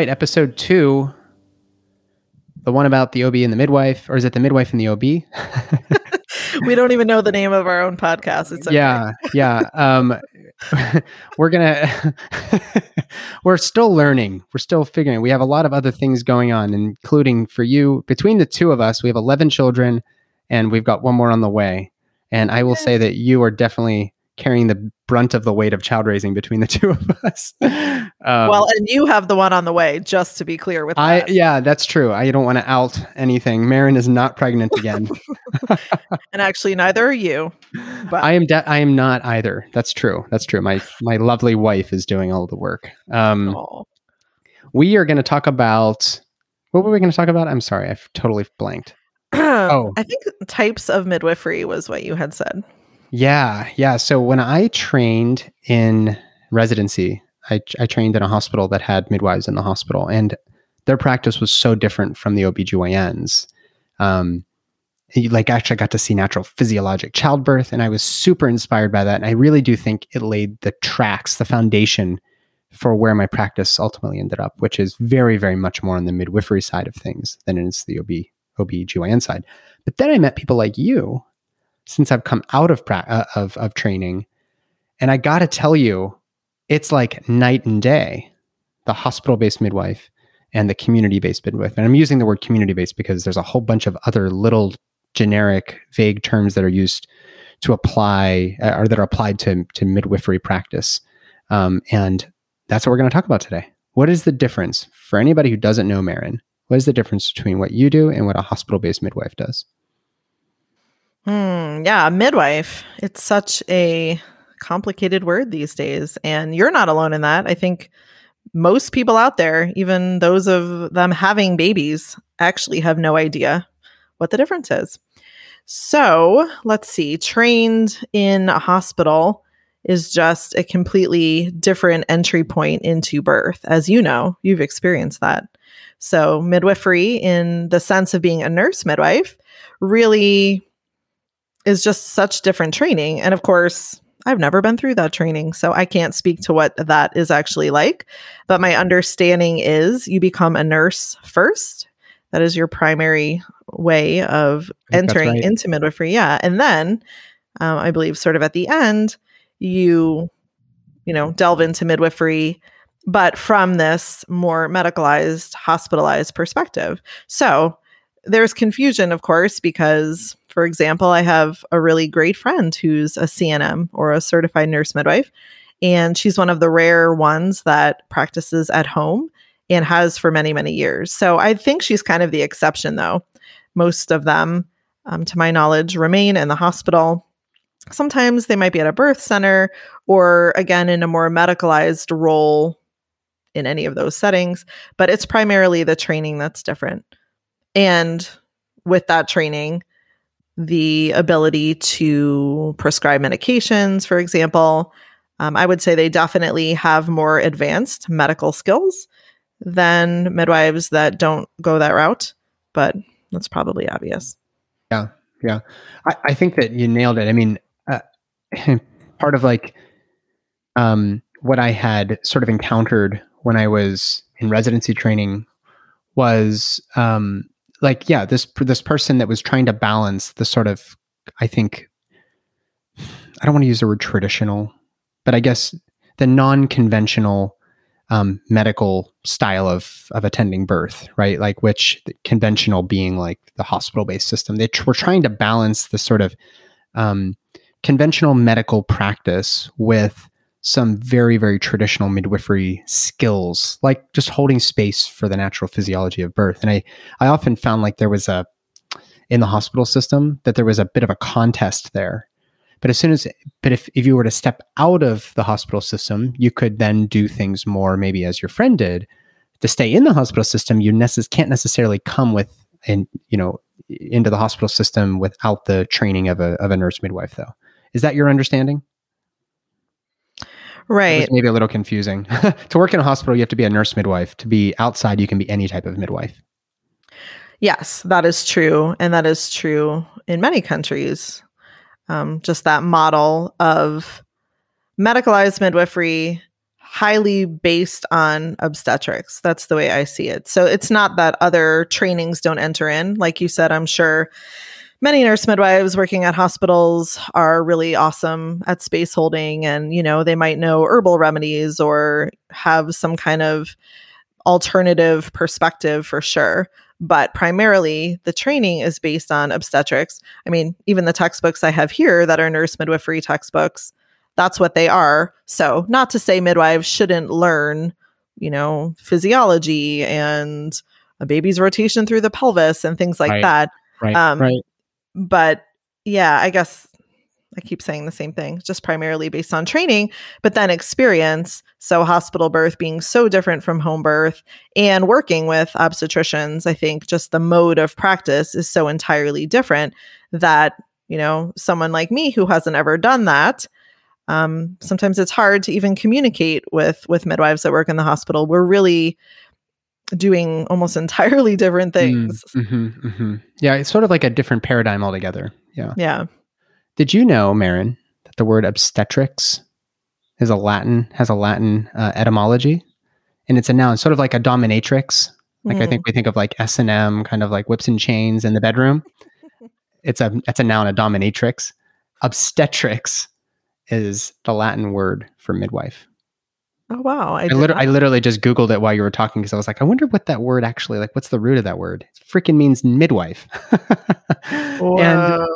right, episode two, the one about the OB and the midwife, or is it the midwife and the OB? we don't even know the name of our own podcast. It's okay. yeah, yeah. Um, we're gonna we're still learning. We're still figuring. We have a lot of other things going on, including for you. Between the two of us, we have eleven children, and we've got one more on the way. And I will say that you are definitely carrying the brunt of the weight of child raising between the two of us. Um, well, and you have the one on the way, just to be clear with I that. yeah, that's true. I don't want to out anything. Maryn is not pregnant again. and actually, neither are you. But I am. De- I am not either. That's true. That's true. My my lovely wife is doing all the work. Um, we are going to talk about. What were we going to talk about? I'm sorry, I've totally blanked. Oh. I think types of midwifery was what you had said. Yeah, yeah. So when I trained in residency, I, I trained in a hospital that had midwives in the hospital, and their practice was so different from the OBGYNs. Um, like actually I got to see natural physiologic childbirth, and I was super inspired by that. And I really do think it laid the tracks, the foundation for where my practice ultimately ended up, which is very, very much more on the midwifery side of things than it is the OB OBGYN side. But then I met people like you since I've come out of pra- uh, of of training, and I got to tell you, it's like night and day. The hospital based midwife and the community based midwife, and I'm using the word community based because there's a whole bunch of other little generic, vague terms that are used to apply uh, or that are applied to to midwifery practice, um, and that's what we're going to talk about today. What is the difference for anybody who doesn't know Maryn? What is the difference between what you do and what a hospital based midwife does? Hmm, yeah, midwife. It's such a complicated word these days. And you're not alone in that. I think most people out there, even those of them having babies, actually have no idea what the difference is. So let's see, trained in a hospital is just a completely different entry point into birth. As you know, you've experienced that. So, midwifery, in the sense of being a nurse midwife, really is just such different training. And of course, I've never been through that training, so I can't speak to what that is actually like. But my understanding is you become a nurse first. That is your primary way of entering right. into midwifery. Yeah. And then um, I believe, sort of at the end, you, you know, delve into midwifery, but from this more medicalized, hospitalized perspective. So there's confusion, of course, because, for example, I have a really great friend who's a CNM or a certified nurse midwife, and she's one of the rare ones that practices at home and has for many, many years. So I think she's kind of the exception, though. Most of them, um, to my knowledge, remain in the hospital. Sometimes they might be at a birth center or, again, in a more medicalized role in any of those settings, but it's primarily the training that's different. And with that training, the ability to prescribe medications, for example, um, I would say they definitely have more advanced medical skills than midwives that don't go that route, but that's probably obvious. Yeah, yeah. I, I think that you nailed it. I mean, uh, part of like um, what I had sort of encountered when I was in residency training was um, like, yeah, this this person that was trying to balance the sort of, I think, I don't want to use the word traditional, but I guess the non-conventional um, medical style of of attending birth, right? Like which conventional being like the hospital based system. They tr- were trying to balance the sort of um, conventional medical practice with some very very traditional midwifery skills, like just holding space for the natural physiology of birth. And I I often found like there was a in the hospital system that there was a bit of a contest there but as soon as, but if, if you were to step out of the hospital system, you could then do things more maybe as your friend did. To stay in the hospital system, you necess- can't necessarily come with and you know into the hospital system without the training of a of a nurse midwife. Though, is that your understanding? It Right. maybe a little confusing. to work in a hospital, you have to be a nurse midwife. To be outside, you can be any type of midwife. Yes, that is true. And that is true in many countries. Um, just that model of medicalized midwifery, highly based on obstetrics. That's the way I see it. So it's not that other trainings don't enter in. Like you said, I'm sure many nurse midwives working at hospitals are really awesome at space holding and you know they might know herbal remedies or have some kind of alternative perspective for sure but primarily the training is based on obstetrics i mean even the textbooks i have here that are nurse midwifery textbooks that's what they are so not to say midwives shouldn't learn you know physiology and a baby's rotation through the pelvis and things like Right. that Right. Um, right. But yeah, I guess I keep saying the same thing, just primarily based on training, but then experience. So, hospital birth being so different from home birth and working with obstetricians, I think just the mode of practice is so entirely different that, you know, someone like me who hasn't ever done that. Um, sometimes it's hard to even communicate with with midwives that work in the hospital. We're really doing almost entirely different things. Mm, mhm, mhm. Yeah, it's sort of like a different paradigm altogether. Yeah. Yeah. Did you know, Maryn, that the word obstetrics is a Latin has a Latin uh, etymology, and it's a noun, sort of like a dominatrix. Like I Mhm. think we think of like S and M, kind of like whips and chains in the bedroom. it's a it's a noun, a dominatrix. Obstetrics is the Latin word for midwife. Oh wow! I, I, lit- I literally just googled it while you were talking because I was like, I wonder what that word actually like. What's the root of that word? It freaking means midwife, and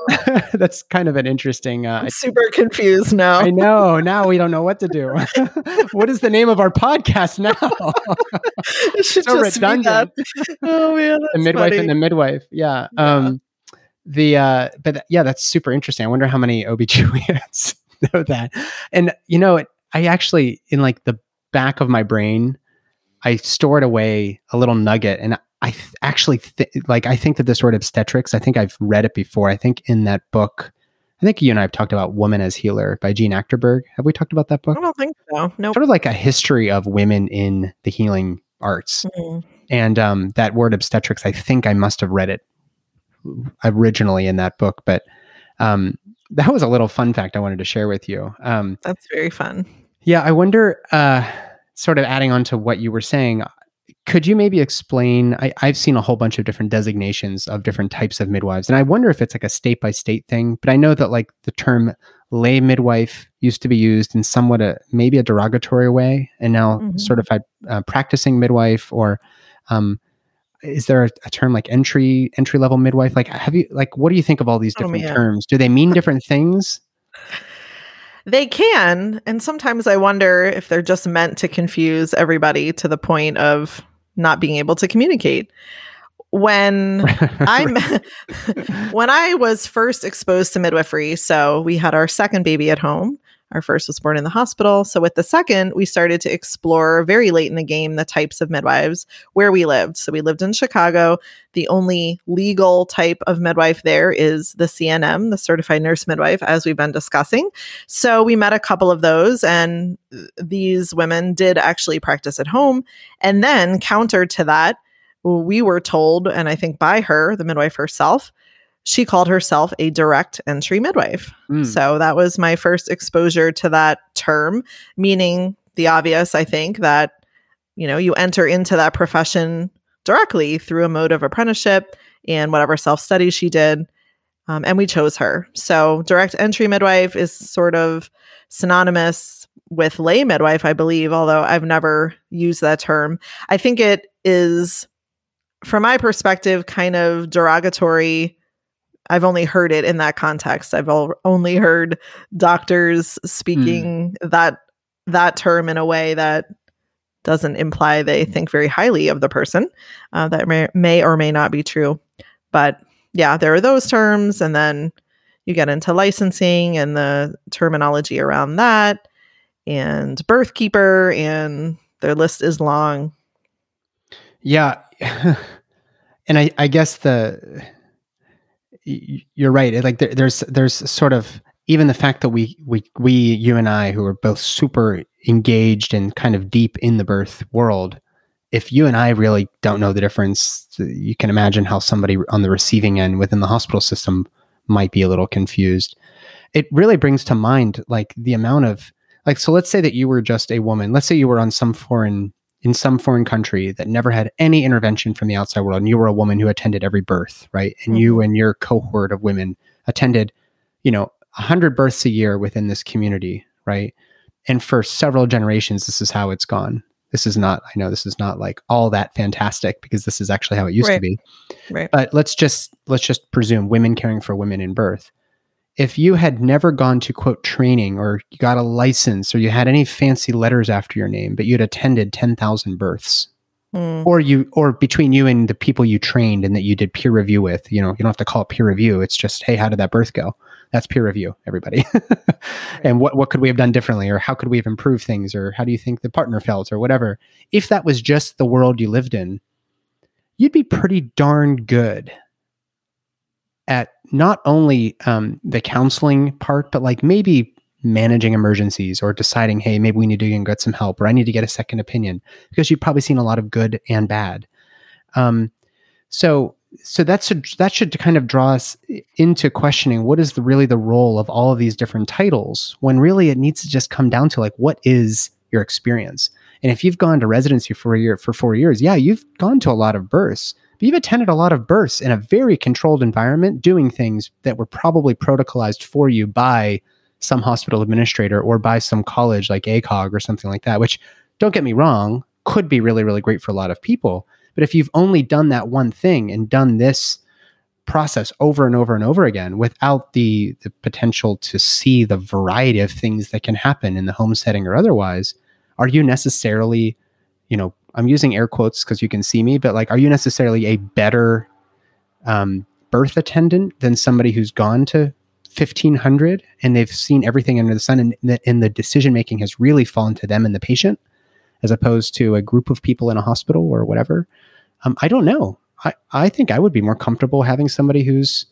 that's kind of an interesting. Uh, I'm super confused now. I know. Now we don't know what to do. what is the name of our podcast now? it should so just be that. redundant. Oh man, the midwife funny. and the midwife. Yeah. Yeah. Um, the uh, but yeah, that's super interesting. I wonder how many OBGYNs know that. And you know, it, I actually in like the back of my brain, I stored away a little nugget, and I th- actually th- like I think that this word obstetrics. I think I've read it before. I think in that book. I think you and I have talked about Woman as Healer by Jeanne Achterberg. Have we talked about that book? I don't think so. No. Sort of like a history of women in the healing arts. Mm. And um, that word obstetrics, I think I must have read it originally in that book. But um, that was a little fun fact I wanted to share with you. Um, That's very fun. yeah, I wonder, uh, sort of adding on to what you were saying, could you maybe explain? I, I've seen a whole bunch of different designations of different types of midwives, and I wonder if it's like a state by state thing. But I know that like the term lay midwife used to be used in somewhat a maybe a derogatory way, and now Mhm. certified uh, practicing midwife or um, is there a, a term like entry entry level midwife? Like, have you like what do you think of all these Oh, different man. terms? Do they mean different things? They can, and sometimes I wonder if they're just meant to confuse everybody to the point of not being able to communicate. When I'm when I was first exposed to midwifery, so we had our second baby at home. Our first was born in the hospital. So with the second, we started to explore very late in the game the types of midwives where we lived. So we lived in Chicago. The only legal type of midwife there is the CNM, the certified nurse midwife, as we've been discussing. So we met a couple of those, and these women did actually practice at home. And then, counter to that, we were told, and I think by her, the midwife herself, she called herself a direct entry midwife. Mm. So that was my first exposure to that term, meaning the obvious, I think, that, you know, you enter into that profession directly through a mode of apprenticeship and whatever self study she did. Um, and we chose her. So direct entry midwife is sort of synonymous with lay midwife, I believe, although I've never used that term. I think it is, from my perspective, kind of derogatory. I've only heard it in that context. I've al- only heard doctors speaking that that term in a way that doesn't imply they think very highly of the person. Uh, that may, may or may not be true. But yeah, there are those terms, and then you get into licensing and the terminology around that, and birth keeper, and their list is long. Yeah. and I, I guess the you're right. Like there, there's there's sort of even the fact that we we we you and I who are both super engaged and kind of deep in the birth world. If you and I really don't know the difference, you can imagine how somebody on the receiving end within the hospital system might be a little confused. It really brings to mind like the amount of like so let's say that you were just a woman let's say you were on some foreign in some foreign country that never had any intervention from the outside world and you were a woman who attended every birth right? And mm-hmm. you and your cohort of women attended you know 100 births a year within this community right? And for several generations this is how it's gone. This is not i know this is not like all that fantastic because this is actually how it used right. to be. Right. But let's just let's just presume women caring for women in birth if you had never gone to quote training or you got a license or you had any fancy letters after your name, but you'd attended 10,000 births mm. or you, or between you and the people you trained and that you did peer review with, you know, you don't have to call it peer review. It's just, Hey, how did that birth go? That's peer review, everybody. right. And what, what could we have done differently? Or how could we have improved things? Or how do you think the partner felt or whatever? If that was just the world you lived in, you'd be pretty darn good at not only um, the counseling part, but like maybe managing emergencies or deciding, hey, maybe we need to get some help or I need to get a second opinion because you've probably seen a lot of good and bad. Um, so so that's a, that should kind of draw us into questioning what is the, really the role of all of these different titles when really it needs to just come down to like what is your experience and if you've gone to residency for a year for four years yeah you've gone to a lot of births but you've attended a lot of births in a very controlled environment, doing things that were probably protocolized for you by some hospital administrator or by some college like ACOG or something like that, which don't get me wrong, could be really, really great for a lot of people. But if you've only done that one thing and done this process over and over and over again without the the potential to see the variety of things that can happen in the home setting or otherwise, are you necessarily, you know, I'm using air quotes because you can see me, but like, are you necessarily a better um, birth attendant than somebody who's gone to 1500 and they've seen everything under the sun and, the, and the decision making has really fallen to them and the patient as opposed to a group of people in a hospital or whatever? Um, I don't know. I, I think I would be more comfortable having somebody who's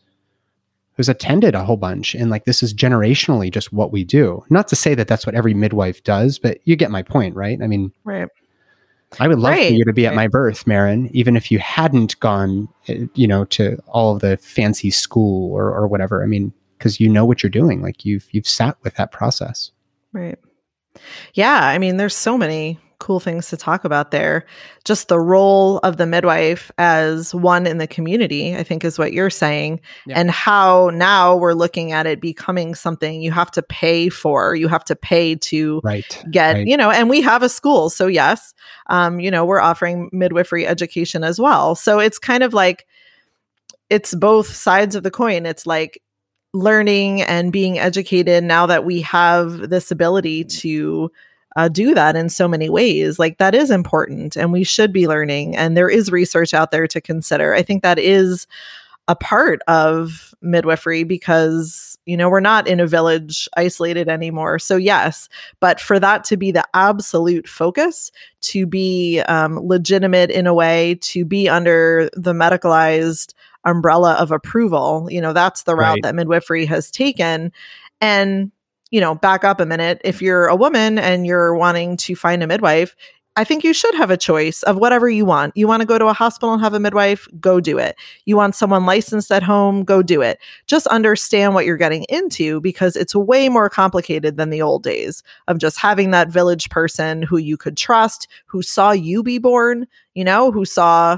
who's attended a whole bunch and like this is generationally just what we do not to say that that's what every midwife does but you get my point right i mean right I would love right. for you to be at my birth, Maryn, even if you hadn't gone, eh, you know, to all of the fancy school or, or whatever. I mean, because you know what you're doing. Like you've you've sat with that process. Right. Yeah. I mean, there's so many cool things to talk about there. Just the role of the midwife as one in the community, I think is what you're saying, yeah. and how now we're looking at it becoming something you have to pay for. You have to pay to right. get, right. you know, and we have a school. So, yes, um, you know, we're offering midwifery education as well. So it's kind of like, it's both sides of the coin. It's like learning and being educated now that we have this ability to uh, do that in so many ways. Like that is important and we should be learning. And there is research out there to consider. I think that is a part of midwifery because, you know, we're not in a village isolated anymore. So, yes, but for that to be the absolute focus, to be um, legitimate in a way, to be under the medicalized umbrella of approval, you know, that's the route right. that midwifery has taken. And you know, back up a minute. If you're a woman and you're wanting to find a midwife, I think you should have a choice of whatever you want. You want to go to a hospital and have a midwife? Go do it. You want someone licensed at home? Go do it. Just understand what you're getting into because it's way more complicated than the old days of just having that village person who you could trust, who saw you be born, you know, who saw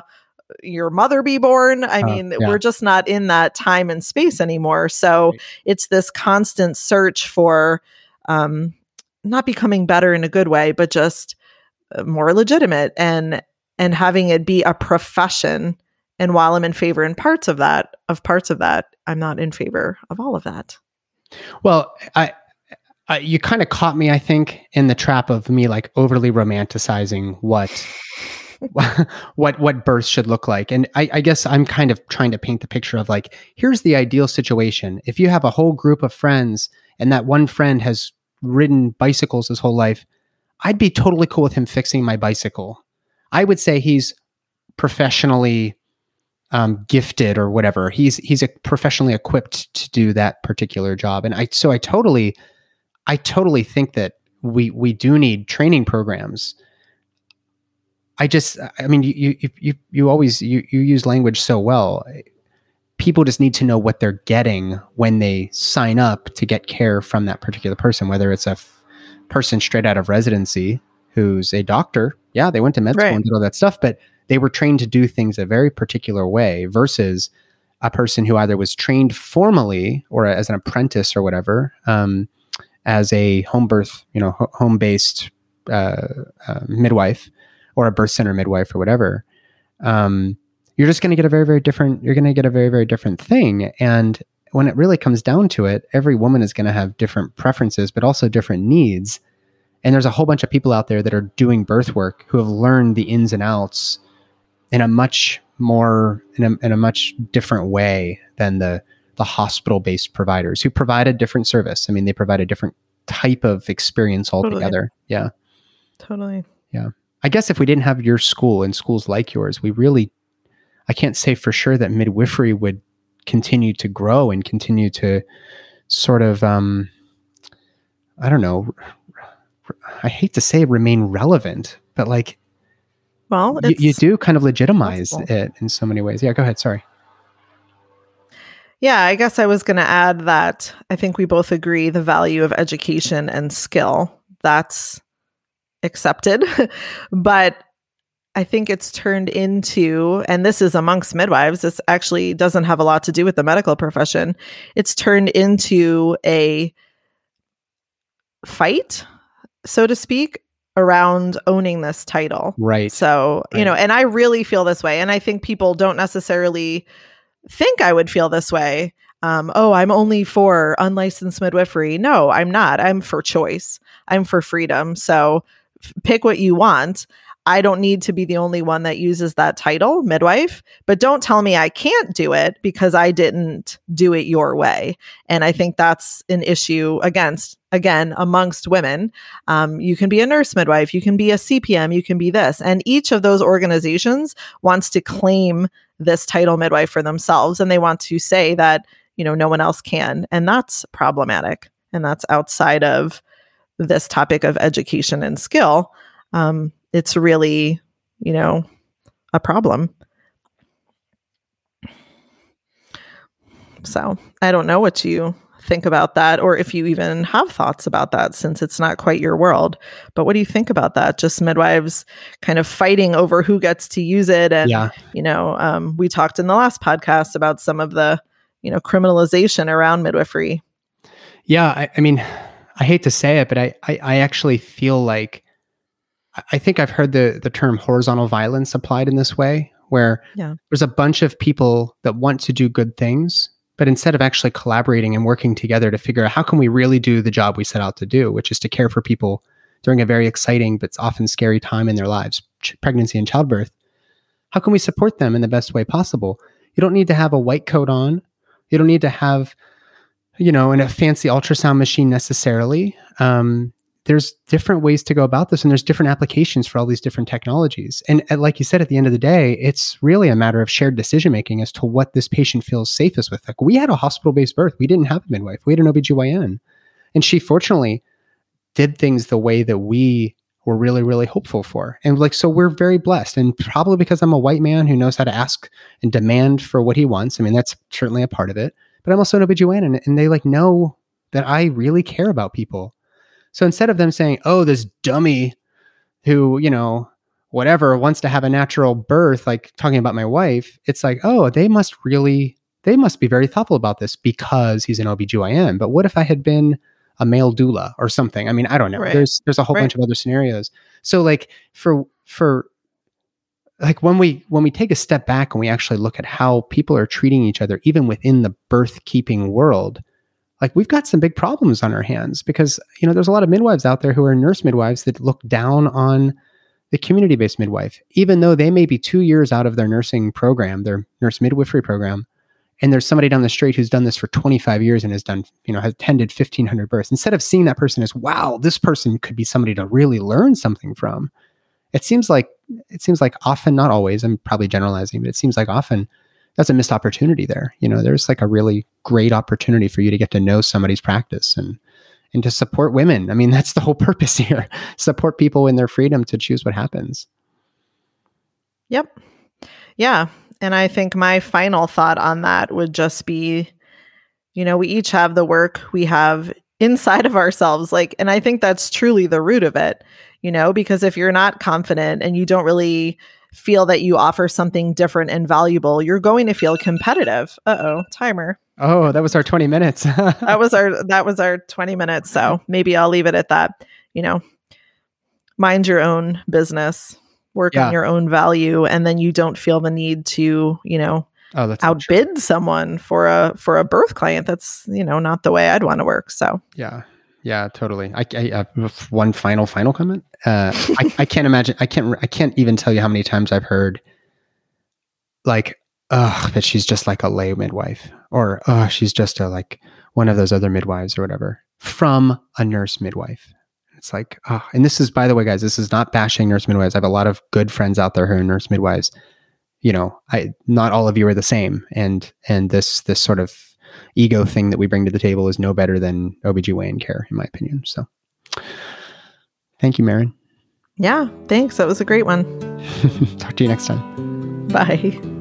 your mother be born. I uh, mean, yeah. we're just not in that time and space anymore. So right. it's this constant search for um, not becoming better in a good way, but just uh, more legitimate and and having it be a profession. And while I'm in favor in parts of that, of parts of that, I'm not in favor of all of that. Well, I uh, you kind of caught me, I think, in the trap of me like overly romanticizing what what what birth should look like. And I, I, guess I'm kind of trying to paint the picture of like, here's the ideal situation. If you have a whole group of friends and that one friend has ridden bicycles his whole life, I'd be totally cool with him fixing my bicycle. I would say he's professionally um, gifted or whatever. He's he's a professionally equipped to do that particular job. And I so I totally I totally think that we we do need training programs I just, I mean, you, you, you, you always, you, you use language so well. People just need to know what they're getting when they sign up to get care from that particular person, whether it's a person straight out of residency who's a doctor. Yeah, they went to med school Right. and did all that stuff, but they were trained to do things a very particular way versus a person who either was trained formally or as an apprentice or whatever, um, as a home birth, you know, ho- home based uh, uh, midwife or a birth center midwife or whatever. Um, you're just going to get a very, very different. You're going to get a very, very different thing. And when it really comes down to it, every woman is going to have different preferences, but also different needs. And there's a whole bunch of people out there that are doing birth work who have learned the ins and outs in a much more in a, in a much different way than the the hospital based providers who provide a different service. I mean, they provide a different type of experience Totally. altogether. Yeah. Totally. I guess if we didn't have your school and schools like yours, we really, I can't say for sure that midwifery would continue to grow and continue to sort of, um, I don't know, I hate to say remain relevant, but like Well, you, you do kind of legitimize possible. it in so many ways. Yeah, go ahead. Sorry. Yeah, I guess I was going to add that I think we both agree the value of education and skill. That's accepted. but I think it's turned into, and this is amongst midwives, this actually doesn't have a lot to do with the medical profession. It's turned into a fight, so to speak, around owning this title. Right. So, you know, and I really feel this way. And I think people don't necessarily think I would feel this way. Um, oh, I'm only for unlicensed midwifery. No, I'm not. I'm for choice, I'm for freedom. So pick what you want. I don't need to be the only one that uses that title, midwife, but don't tell me I can't do it because I didn't do it your way. And I think that's an issue against, again, amongst women. Um, you can be a nurse midwife, you can be a CPM, you can be this. And each of those organizations wants to claim this title midwife for themselves. And they want to say that, you know, no one else can. And that's problematic. And that's outside of this topic of education and skill. Um, it's really, you know, a problem. So I don't know what you think about that or if you even have thoughts about that since it's not quite your world. But what do you think about that? Just midwives kind of fighting over who gets to use it. And, yeah. you know, um, we talked in the last podcast about some of the, you know, criminalization around midwifery. Yeah. I, I mean, I hate to say it, but I, I, I actually feel like I- think I've heard the the term horizontal violence applied in this way, where Yeah. there's a bunch of people that want to do good things, but instead of actually collaborating and working together to figure out how can we really do the job we set out to do, which is to care for people during a very exciting but often scary time in their lives, ch- pregnancy and childbirth, how can we support them in the best way possible? You don't need to have a white coat on. You don't need to have, you know, in a fancy ultrasound machine necessarily. Um, there's different ways to go about this, and there's different applications for all these different technologies. And uh, like you said, at the end of the day, it's really a matter of shared decision making as to what this patient feels safest with. Like we had a hospital based birth, we didn't have a midwife, we had an OBGYN. And she fortunately did things the way that we were really, really hopeful for. And like, so we're very blessed. And probably because I'm a white man who knows how to ask and demand for what he wants. I mean, that's certainly a part of it. But I'm also an OBGYN and, and they like know that I really care about people. So instead of them saying, oh, this dummy who, you know, whatever wants to have a natural birth, like talking about my wife, it's like, oh, they must really, they must be very thoughtful about this because he's an OBGYN. But what if I had been a male doula or something? I mean, I don't know. Right. There's there's a whole Right. bunch of other scenarios. So like for for like when we when we take a step back and we actually look at how people are treating each other even within the birth keeping world like we've got some big problems on our hands because you know there's a lot of midwives out there who are nurse midwives that look down on the community based midwife even though they may be 2 years out of their nursing program their nurse midwifery program and there's somebody down the street who's done this for 25 years and has done you know has attended 1500 births. Instead of seeing that person as wow this person could be somebody to really learn something from it seems like it seems like often not always i'm probably generalizing but it seems like often that's a missed opportunity there you know there's like a really great opportunity for you to get to know somebody's practice and and to support women i mean that's the whole purpose here support people in their freedom to choose what happens Yep. Yeah. And I think my final thought on that would just be you know, we each have the work we have inside of ourselves like and i think that's truly the root of it you know because if you're not confident and you don't really feel that you offer something different and valuable you're going to feel competitive uh-oh timer Oh, that was our 20 minutes. that was our that was our 20 minutes so maybe i'll leave it at that you know mind your own business work Yeah. on your own value and then you don't feel the need to you know oh, that's outbid someone for a for a birth client that's you know not the way i'd want to work so Yeah. Yeah, totally. I, I uh, one final final comment. Uh, I, I can't imagine. I can't. I can't even tell you how many times I've heard, like, "Ugh, that she's just like a lay midwife," or "Oh, she's just a like one of those other midwives or whatever," from a nurse midwife. It's like, oh, and this is, by the way, guys, this is not bashing nurse midwives. I have a lot of good friends out there who are nurse midwives. You know, I not all of you are the same, and and this this sort of ego thing that we bring to the table is no better than OBGYN care, in my opinion. So thank you, Maryn. yeah thanks that was a great one Talk to you next time. bye